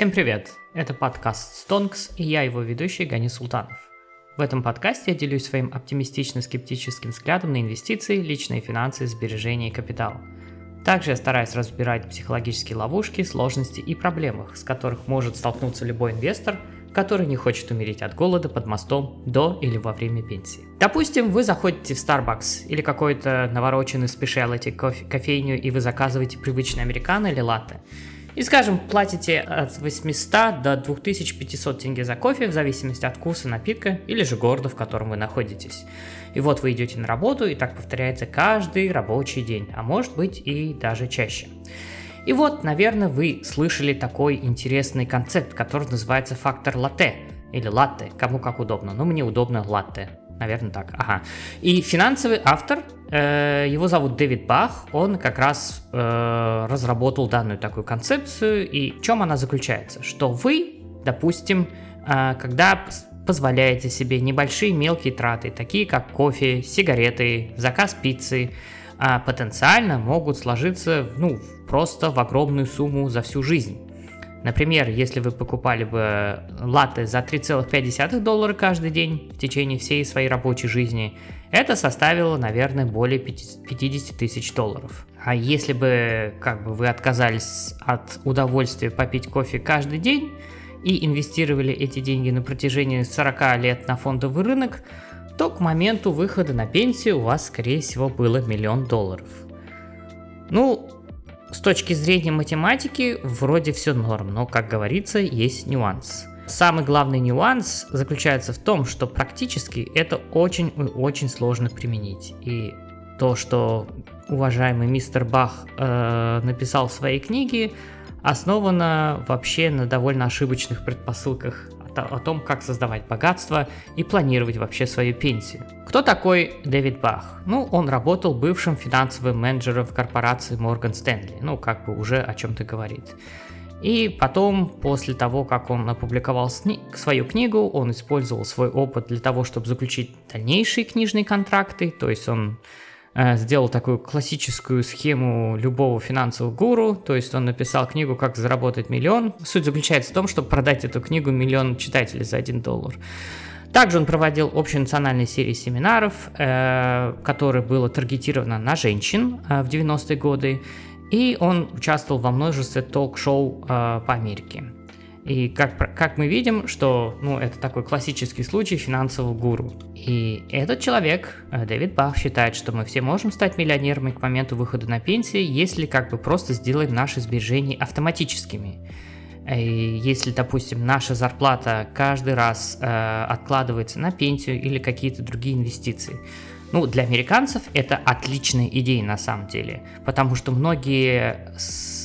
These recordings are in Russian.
Всем привет! Это подкаст «Стонкс» и я его ведущий Гани Султанов. В этом подкасте я делюсь своим оптимистично-скептическим взглядом на инвестиции, личные финансы, сбережения и капитал. Также я стараюсь разбирать психологические ловушки, сложности и проблемы, с которых может столкнуться любой инвестор, который не хочет умереть от голода под мостом до или во время пенсии. Допустим, вы заходите в Starbucks или какой-то навороченный специалити кофейню и вы заказываете привычный американо или латте – и, скажем, платите от 800 до 2500 тенге за кофе, в зависимости от вкуса напитка или же города, в котором вы находитесь. И вот вы идете на работу, и так повторяется каждый рабочий день, а может быть и даже чаще. И вот, наверное, вы слышали такой интересный концепт, который называется фактор латте или латте, кому как удобно, но мне удобно латте. Наверное, так. Ага. И финансовый автор, э, его зовут Дэвид Бах, он как раз э, разработал данную такую концепцию. И в чем она заключается? Что вы, допустим, э, когда позволяете себе небольшие мелкие траты, такие как кофе, сигареты, заказ пиццы, э, потенциально могут сложиться ну, просто в огромную сумму за всю жизнь. Например, если вы покупали бы латте за 3,5 доллара каждый день в течение всей своей рабочей жизни, это составило, наверное, более 50 тысяч долларов. А если бы как бы вы отказались от удовольствия попить кофе каждый день и инвестировали эти деньги на протяжении 40 лет на фондовый рынок, то к моменту выхода на пенсию у вас, скорее всего, было миллион долларов. Ну, с точки зрения математики вроде все норм, но, как говорится, есть нюанс. Самый главный нюанс заключается в том, что практически это очень и очень сложно применить. И то, что уважаемый мистер Бах э, написал в своей книге, основано вообще на довольно ошибочных предпосылках о том, как создавать богатство и планировать вообще свою пенсию. Кто такой Дэвид Бах? Ну, он работал бывшим финансовым менеджером в корпорации Morgan Stanley, ну, как бы уже о чем-то говорит. И потом, после того, как он опубликовал сни- свою книгу, он использовал свой опыт для того, чтобы заключить дальнейшие книжные контракты, то есть он сделал такую классическую схему любого финансового гуру, то есть он написал книгу «Как заработать миллион». Суть заключается в том, чтобы продать эту книгу миллион читателей за 1 доллар. Также он проводил общенациональные серии семинаров, э, которые было таргетировано на женщин э, в 90-е годы, и он участвовал во множестве ток-шоу э, по Америке. И как, как мы видим, что ну, это такой классический случай финансового гуру. И этот человек, э, Дэвид Бах, считает, что мы все можем стать миллионерами к моменту выхода на пенсию, если как бы просто сделаем наши сбережения автоматическими. И если, допустим, наша зарплата каждый раз э, откладывается на пенсию или какие-то другие инвестиции, ну, для американцев это отличная идея на самом деле, потому что многие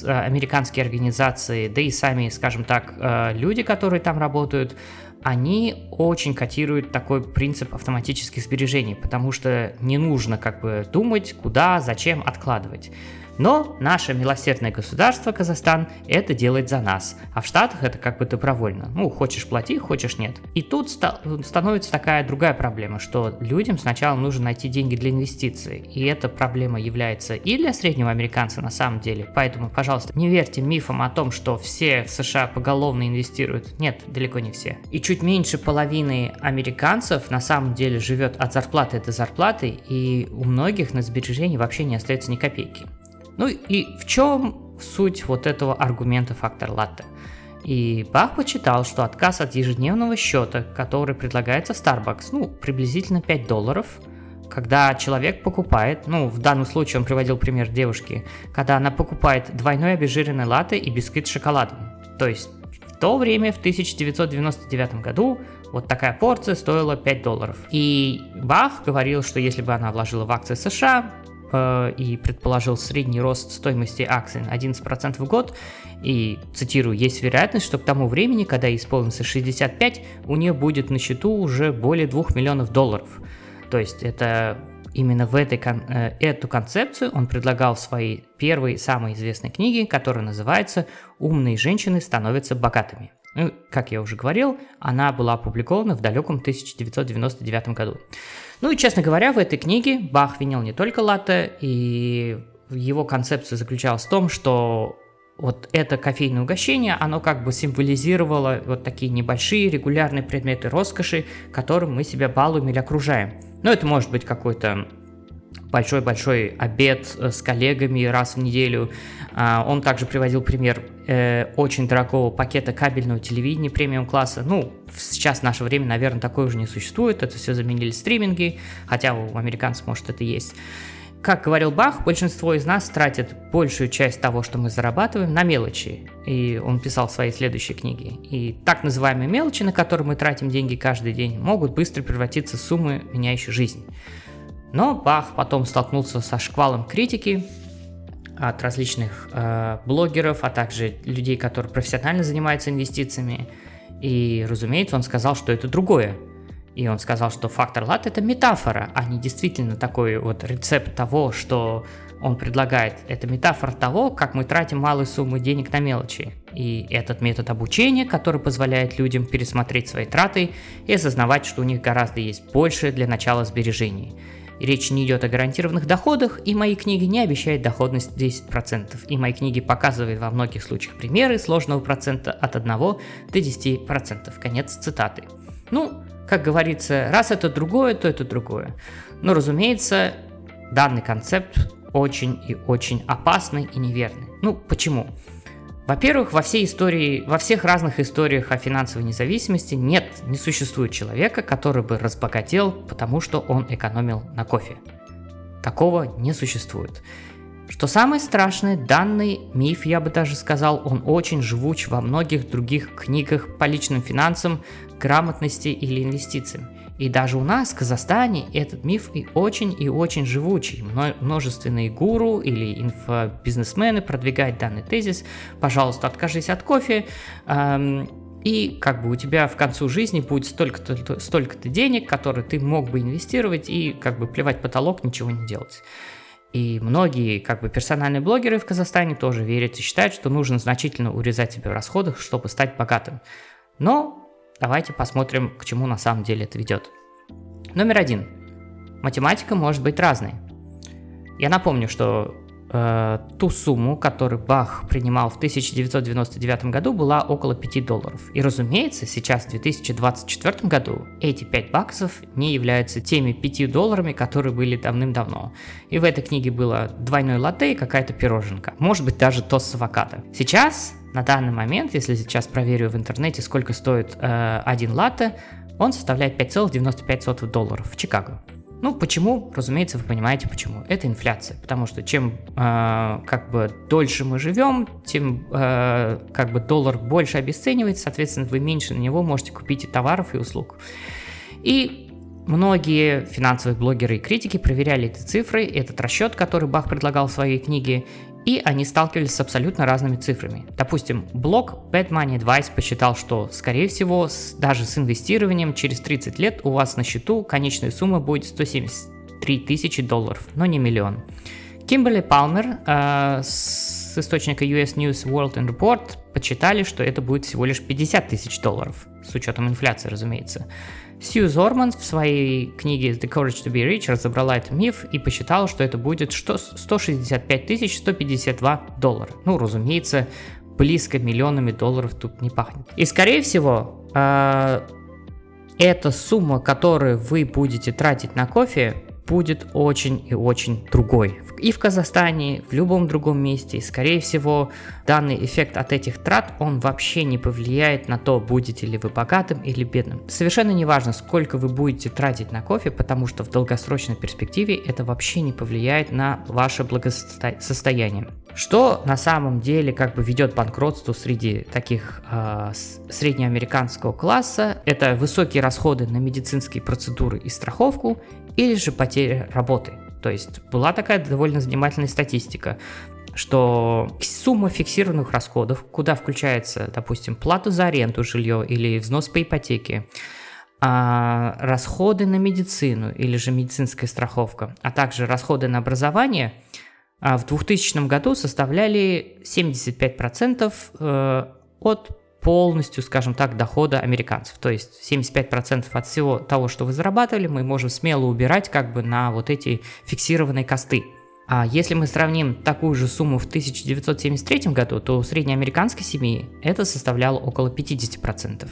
э, американские организации, да и сами, скажем так, э, люди, которые там работают, они очень котируют такой принцип автоматических сбережений, потому что не нужно как бы думать, куда, зачем откладывать. Но наше милосердное государство, Казахстан, это делает за нас, а в Штатах это как бы добровольно. Ну, хочешь плати, хочешь нет. И тут ста- становится такая другая проблема, что людям сначала нужно найти деньги для инвестиций, и эта проблема является и для среднего американца на самом деле. Поэтому, пожалуйста, не верьте мифам о том, что все в США поголовно инвестируют. Нет, далеко не все. И чуть меньше половины американцев на самом деле живет от зарплаты до зарплаты, и у многих на сбережении вообще не остается ни копейки. Ну и в чем суть вот этого аргумента фактор латте? И Бах почитал, что отказ от ежедневного счета, который предлагается в Starbucks, ну, приблизительно 5 долларов, когда человек покупает, ну, в данном случае он приводил пример девушки, когда она покупает двойной обезжиренный латте и бисквит с шоколадом. То есть в то время, в 1999 году, вот такая порция стоила 5 долларов. И Бах говорил, что если бы она вложила в акции США, Э, и предположил средний рост стоимости акций на 11% в год. И, цитирую, есть вероятность, что к тому времени, когда ей исполнится 65, у нее будет на счету уже более 2 миллионов долларов. То есть это именно в этой, э, эту концепцию он предлагал в своей первой самой известной книге, которая называется «Умные женщины становятся богатыми». Ну, как я уже говорил, она была опубликована в далеком 1999 году. Ну и, честно говоря, в этой книге Бах винил не только латте, и его концепция заключалась в том, что вот это кофейное угощение, оно как бы символизировало вот такие небольшие регулярные предметы роскоши, которым мы себя балуем или окружаем. Ну, это может быть какой-то большой-большой обед э, с коллегами раз в неделю. А, он также приводил пример э, очень дорогого пакета кабельного телевидения премиум класса. Ну, сейчас в наше время, наверное, такое уже не существует. Это все заменили стриминги, хотя у американцев, может, это есть. Как говорил Бах, большинство из нас тратит большую часть того, что мы зарабатываем, на мелочи. И он писал в своей следующей книге. И так называемые мелочи, на которые мы тратим деньги каждый день, могут быстро превратиться в суммы, меняющие жизнь. Но Бах потом столкнулся со шквалом критики от различных э, блогеров, а также людей, которые профессионально занимаются инвестициями. И, разумеется, он сказал, что это другое. И он сказал, что фактор лат это метафора, а не действительно такой вот рецепт того, что он предлагает. Это метафора того, как мы тратим малые суммы денег на мелочи. И этот метод обучения, который позволяет людям пересмотреть свои траты и осознавать, что у них гораздо есть больше для начала сбережений. Речь не идет о гарантированных доходах, и мои книги не обещают доходность 10%. И мои книги показывают во многих случаях примеры сложного процента от 1 до 10%. Конец цитаты. Ну, как говорится, раз это другое, то это другое. Но, разумеется, данный концепт очень и очень опасный и неверный. Ну, почему? Во-первых, во всей истории, во всех разных историях о финансовой независимости нет, не существует человека, который бы разбогател, потому что он экономил на кофе. Такого не существует. Что самое страшное, данный миф, я бы даже сказал, он очень живуч во многих других книгах по личным финансам, грамотности или инвестициям. И даже у нас, в Казахстане, этот миф и очень и очень живучий. Множественные гуру или инфобизнесмены продвигают данный тезис. Пожалуйста, откажись от кофе. Эм, и как бы у тебя в концу жизни будет столько-то столько денег, которые ты мог бы инвестировать и как бы плевать потолок, ничего не делать. И многие как бы персональные блогеры в Казахстане тоже верят и считают, что нужно значительно урезать себе в расходах, чтобы стать богатым. Но Давайте посмотрим, к чему на самом деле это ведет. Номер один. Математика может быть разной. Я напомню, что э, ту сумму, которую Бах принимал в 1999 году, была около 5 долларов. И разумеется, сейчас в 2024 году эти 5 баксов не являются теми 5 долларами, которые были давным-давно. И в этой книге было двойной латте и какая-то пироженка. Может быть даже тост с авокадо. Сейчас на данный момент, если сейчас проверю в интернете, сколько стоит э, один латте, он составляет 5,95 долларов в Чикаго. Ну, почему? Разумеется, вы понимаете почему. Это инфляция, потому что чем э, как бы дольше мы живем, тем э, как бы доллар больше обесценивается, соответственно, вы меньше на него можете купить и товаров, и услуг. И многие финансовые блогеры и критики проверяли эти цифры, этот расчет, который Бах предлагал в своей книге, и они сталкивались с абсолютно разными цифрами. Допустим, блог Bad Money Advice посчитал, что, скорее всего, с, даже с инвестированием через 30 лет у вас на счету конечная сумма будет 173 тысячи долларов, но не миллион. Кимберли Палмер э, с источника US News World and Report подсчитали, что это будет всего лишь 50 тысяч долларов, с учетом инфляции, разумеется. Сью Зорман в своей книге The Courage to be Rich разобрала этот миф и посчитала, что это будет 165 152 доллара. Ну, разумеется, близко миллионами долларов тут не пахнет. И, скорее всего, э, эта сумма, которую вы будете тратить на кофе, будет очень и очень другой. И в Казахстане, в любом другом месте. И, скорее всего, данный эффект от этих трат, он вообще не повлияет на то, будете ли вы богатым или бедным. Совершенно не важно, сколько вы будете тратить на кофе, потому что в долгосрочной перспективе это вообще не повлияет на ваше благосостояние. Что на самом деле как бы ведет к банкротству среди таких э, среднеамериканского класса? Это высокие расходы на медицинские процедуры и страховку или же потеря работы. То есть была такая довольно занимательная статистика, что сумма фиксированных расходов, куда включается, допустим, плата за аренду жилье или взнос по ипотеке, а, расходы на медицину или же медицинская страховка, а также расходы на образование а, в 2000 году составляли 75% э, от полностью, скажем так, дохода американцев. То есть 75% от всего того, что вы зарабатывали, мы можем смело убирать как бы на вот эти фиксированные косты. А если мы сравним такую же сумму в 1973 году, то у среднеамериканской семьи это составляло около 50%.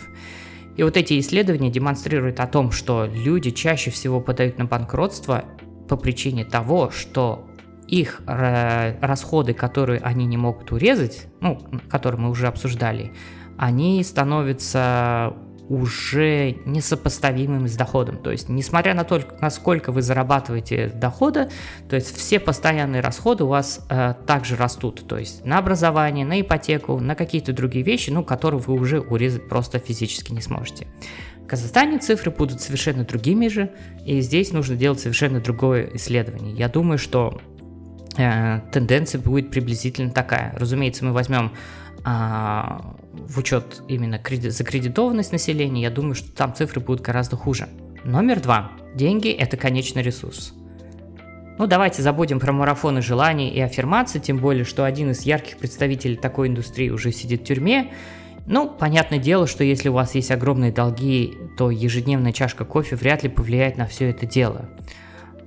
И вот эти исследования демонстрируют о том, что люди чаще всего подают на банкротство по причине того, что их э, расходы, которые они не могут урезать, ну, которые мы уже обсуждали, они становятся уже несопоставимыми с доходом. То есть, несмотря на то, насколько вы зарабатываете дохода, то есть все постоянные расходы у вас э, также растут. То есть на образование, на ипотеку, на какие-то другие вещи, ну, которые вы уже урезать просто физически не сможете. В Казахстане цифры будут совершенно другими же, и здесь нужно делать совершенно другое исследование. Я думаю, что э, тенденция будет приблизительно такая. Разумеется, мы возьмем а, в учет именно кредит, закредитованность населения, я думаю, что там цифры будут гораздо хуже. Номер два. Деньги – это конечный ресурс. Ну, давайте забудем про марафоны желаний и аффирмации, тем более, что один из ярких представителей такой индустрии уже сидит в тюрьме. Ну, понятное дело, что если у вас есть огромные долги, то ежедневная чашка кофе вряд ли повлияет на все это дело.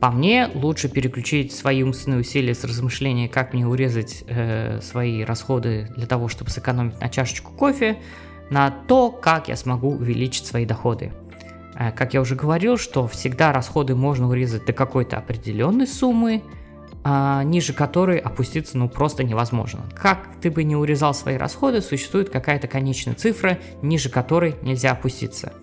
По мне, лучше переключить свои умственные усилия с размышления, как мне урезать э, свои расходы для того, чтобы сэкономить на чашечку кофе, на то, как я смогу увеличить свои доходы. Э, как я уже говорил, что всегда расходы можно урезать до какой-то определенной суммы, э, ниже которой опуститься ну просто невозможно. Как ты бы не урезал свои расходы, существует какая-то конечная цифра, ниже которой нельзя опуститься.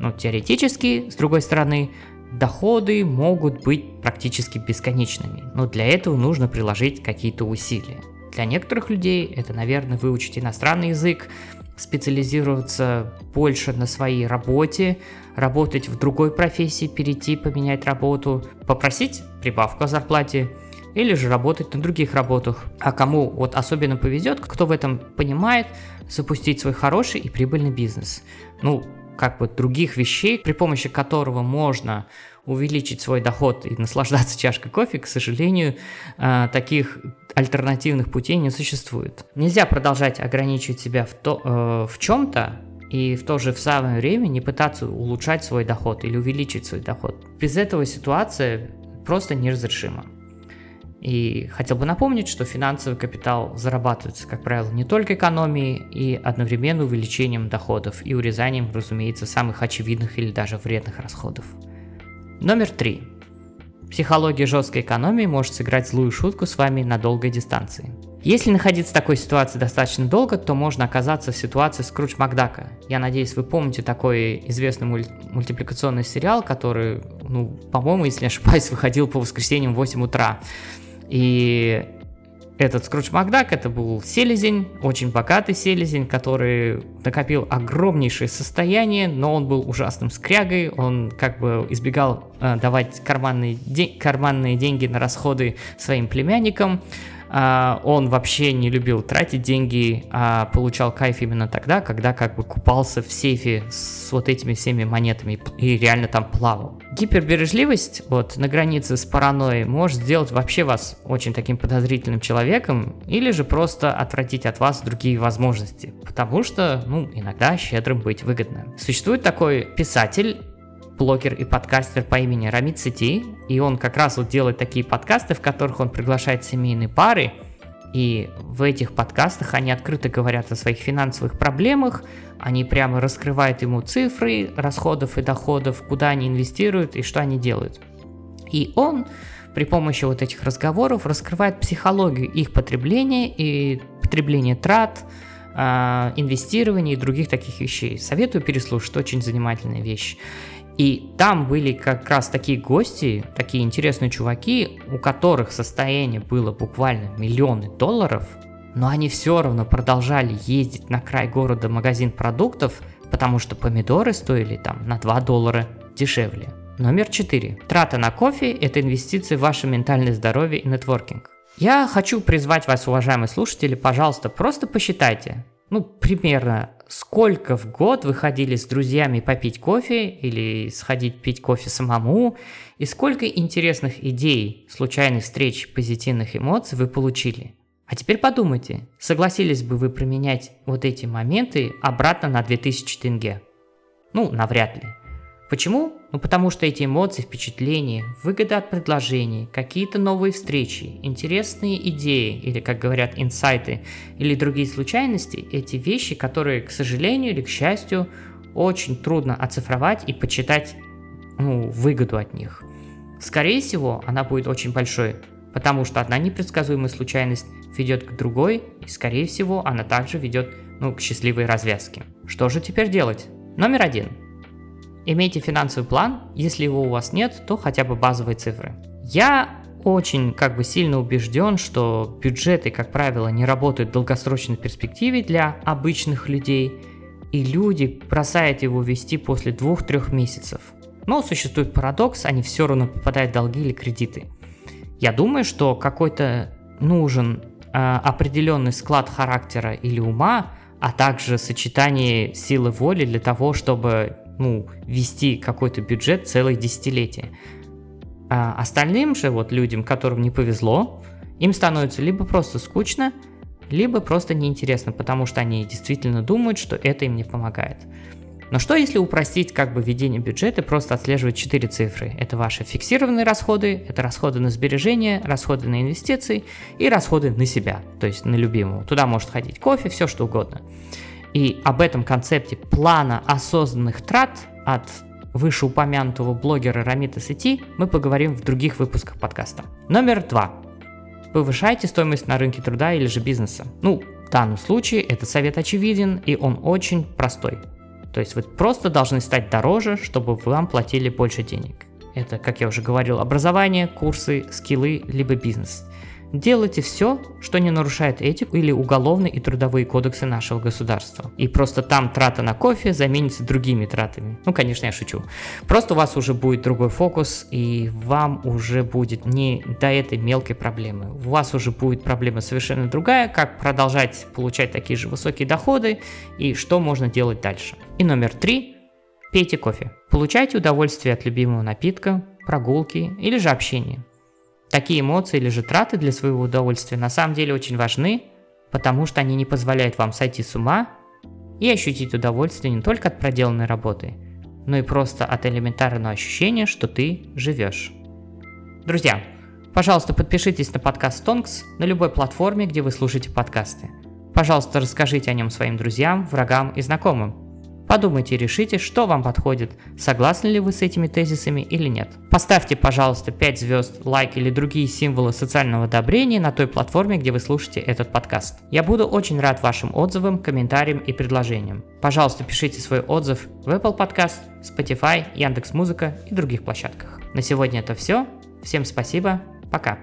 Но теоретически, с другой стороны, доходы могут быть практически бесконечными, но для этого нужно приложить какие-то усилия. Для некоторых людей это, наверное, выучить иностранный язык, специализироваться больше на своей работе, работать в другой профессии, перейти, поменять работу, попросить прибавку о зарплате, или же работать на других работах. А кому вот особенно повезет, кто в этом понимает, запустить свой хороший и прибыльный бизнес. Ну, как бы других вещей, при помощи которого можно увеличить свой доход и наслаждаться чашкой кофе, к сожалению, э, таких альтернативных путей не существует. Нельзя продолжать ограничивать себя в, то, э, в чем-то и в то же самое время не пытаться улучшать свой доход или увеличить свой доход. Без этого ситуация просто неразрешима. И хотел бы напомнить, что финансовый капитал зарабатывается, как правило, не только экономией и одновременно увеличением доходов и урезанием, разумеется, самых очевидных или даже вредных расходов. Номер три. Психология жесткой экономии может сыграть злую шутку с вами на долгой дистанции. Если находиться в такой ситуации достаточно долго, то можно оказаться в ситуации Скрудж Макдака. Я надеюсь, вы помните такой известный муль- мультипликационный сериал, который, ну, по-моему, если не ошибаюсь, выходил по воскресеньям в 8 утра. И этот Скрудж Макдак, это был селезень, очень богатый селезень, который накопил огромнейшее состояние, но он был ужасным скрягой, он как бы избегал э, давать карманные, де- карманные деньги на расходы своим племянникам, а, он вообще не любил тратить деньги, а получал кайф именно тогда, когда как бы купался в сейфе с вот этими всеми монетами и реально там плавал. Гипербережливость вот на границе с паранойей может сделать вообще вас очень таким подозрительным человеком или же просто отвратить от вас другие возможности, потому что, ну, иногда щедрым быть выгодно. Существует такой писатель блогер и подкастер по имени Рамит Сети, и он как раз вот делает такие подкасты, в которых он приглашает семейные пары, и в этих подкастах они открыто говорят о своих финансовых проблемах, они прямо раскрывают ему цифры расходов и доходов, куда они инвестируют и что они делают. И он при помощи вот этих разговоров раскрывает психологию их потребления и потребления трат, а, инвестирования и других таких вещей. Советую переслушать, очень занимательная вещь. И там были как раз такие гости, такие интересные чуваки, у которых состояние было буквально миллионы долларов, но они все равно продолжали ездить на край города магазин продуктов, потому что помидоры стоили там на 2 доллара дешевле. Номер 4. Трата на кофе – это инвестиции в ваше ментальное здоровье и нетворкинг. Я хочу призвать вас, уважаемые слушатели, пожалуйста, просто посчитайте, ну, примерно, сколько в год вы ходили с друзьями попить кофе или сходить пить кофе самому, и сколько интересных идей, случайных встреч, позитивных эмоций вы получили. А теперь подумайте, согласились бы вы применять вот эти моменты обратно на 2000 тенге? Ну, навряд ли. Почему? Ну потому что эти эмоции, впечатления, выгода от предложений, какие-то новые встречи, интересные идеи или, как говорят, инсайты или другие случайности, эти вещи, которые, к сожалению или к счастью, очень трудно оцифровать и почитать ну, выгоду от них. Скорее всего, она будет очень большой, потому что одна непредсказуемая случайность ведет к другой, и скорее всего она также ведет ну, к счастливой развязке. Что же теперь делать? Номер один – Имейте финансовый план, если его у вас нет, то хотя бы базовые цифры. Я очень как бы сильно убежден, что бюджеты, как правило, не работают в долгосрочной перспективе для обычных людей, и люди бросают его вести после двух-трех месяцев. Но существует парадокс, они все равно попадают в долги или кредиты. Я думаю, что какой-то нужен э, определенный склад характера или ума, а также сочетание силы воли для того, чтобы ну, вести какой-то бюджет целое десятилетие. А остальным же вот людям, которым не повезло, им становится либо просто скучно, либо просто неинтересно, потому что они действительно думают, что это им не помогает. Но что если упростить как бы ведение бюджета, просто отслеживать 4 цифры? Это ваши фиксированные расходы, это расходы на сбережения, расходы на инвестиции и расходы на себя, то есть на любимого. Туда может ходить кофе, все что угодно. И об этом концепте плана осознанных трат от вышеупомянутого блогера Рамита Сети мы поговорим в других выпусках подкаста. Номер два. Повышайте стоимость на рынке труда или же бизнеса. Ну, в данном случае этот совет очевиден и он очень простой. То есть вы просто должны стать дороже, чтобы вам платили больше денег. Это, как я уже говорил, образование, курсы, скиллы, либо бизнес. Делайте все, что не нарушает этику или уголовные и трудовые кодексы нашего государства. И просто там трата на кофе заменится другими тратами. Ну, конечно, я шучу. Просто у вас уже будет другой фокус, и вам уже будет не до этой мелкой проблемы. У вас уже будет проблема совершенно другая, как продолжать получать такие же высокие доходы и что можно делать дальше. И номер три. Пейте кофе. Получайте удовольствие от любимого напитка, прогулки или же общения. Такие эмоции или же траты для своего удовольствия на самом деле очень важны, потому что они не позволяют вам сойти с ума и ощутить удовольствие не только от проделанной работы, но и просто от элементарного ощущения, что ты живешь. Друзья, пожалуйста, подпишитесь на подкаст Тонкс на любой платформе, где вы слушаете подкасты. Пожалуйста, расскажите о нем своим друзьям, врагам и знакомым. Подумайте и решите, что вам подходит, согласны ли вы с этими тезисами или нет. Поставьте, пожалуйста, 5 звезд, лайк или другие символы социального одобрения на той платформе, где вы слушаете этот подкаст. Я буду очень рад вашим отзывам, комментариям и предложениям. Пожалуйста, пишите свой отзыв в Apple Podcast, Spotify, Яндекс.Музыка и других площадках. На сегодня это все. Всем спасибо. Пока.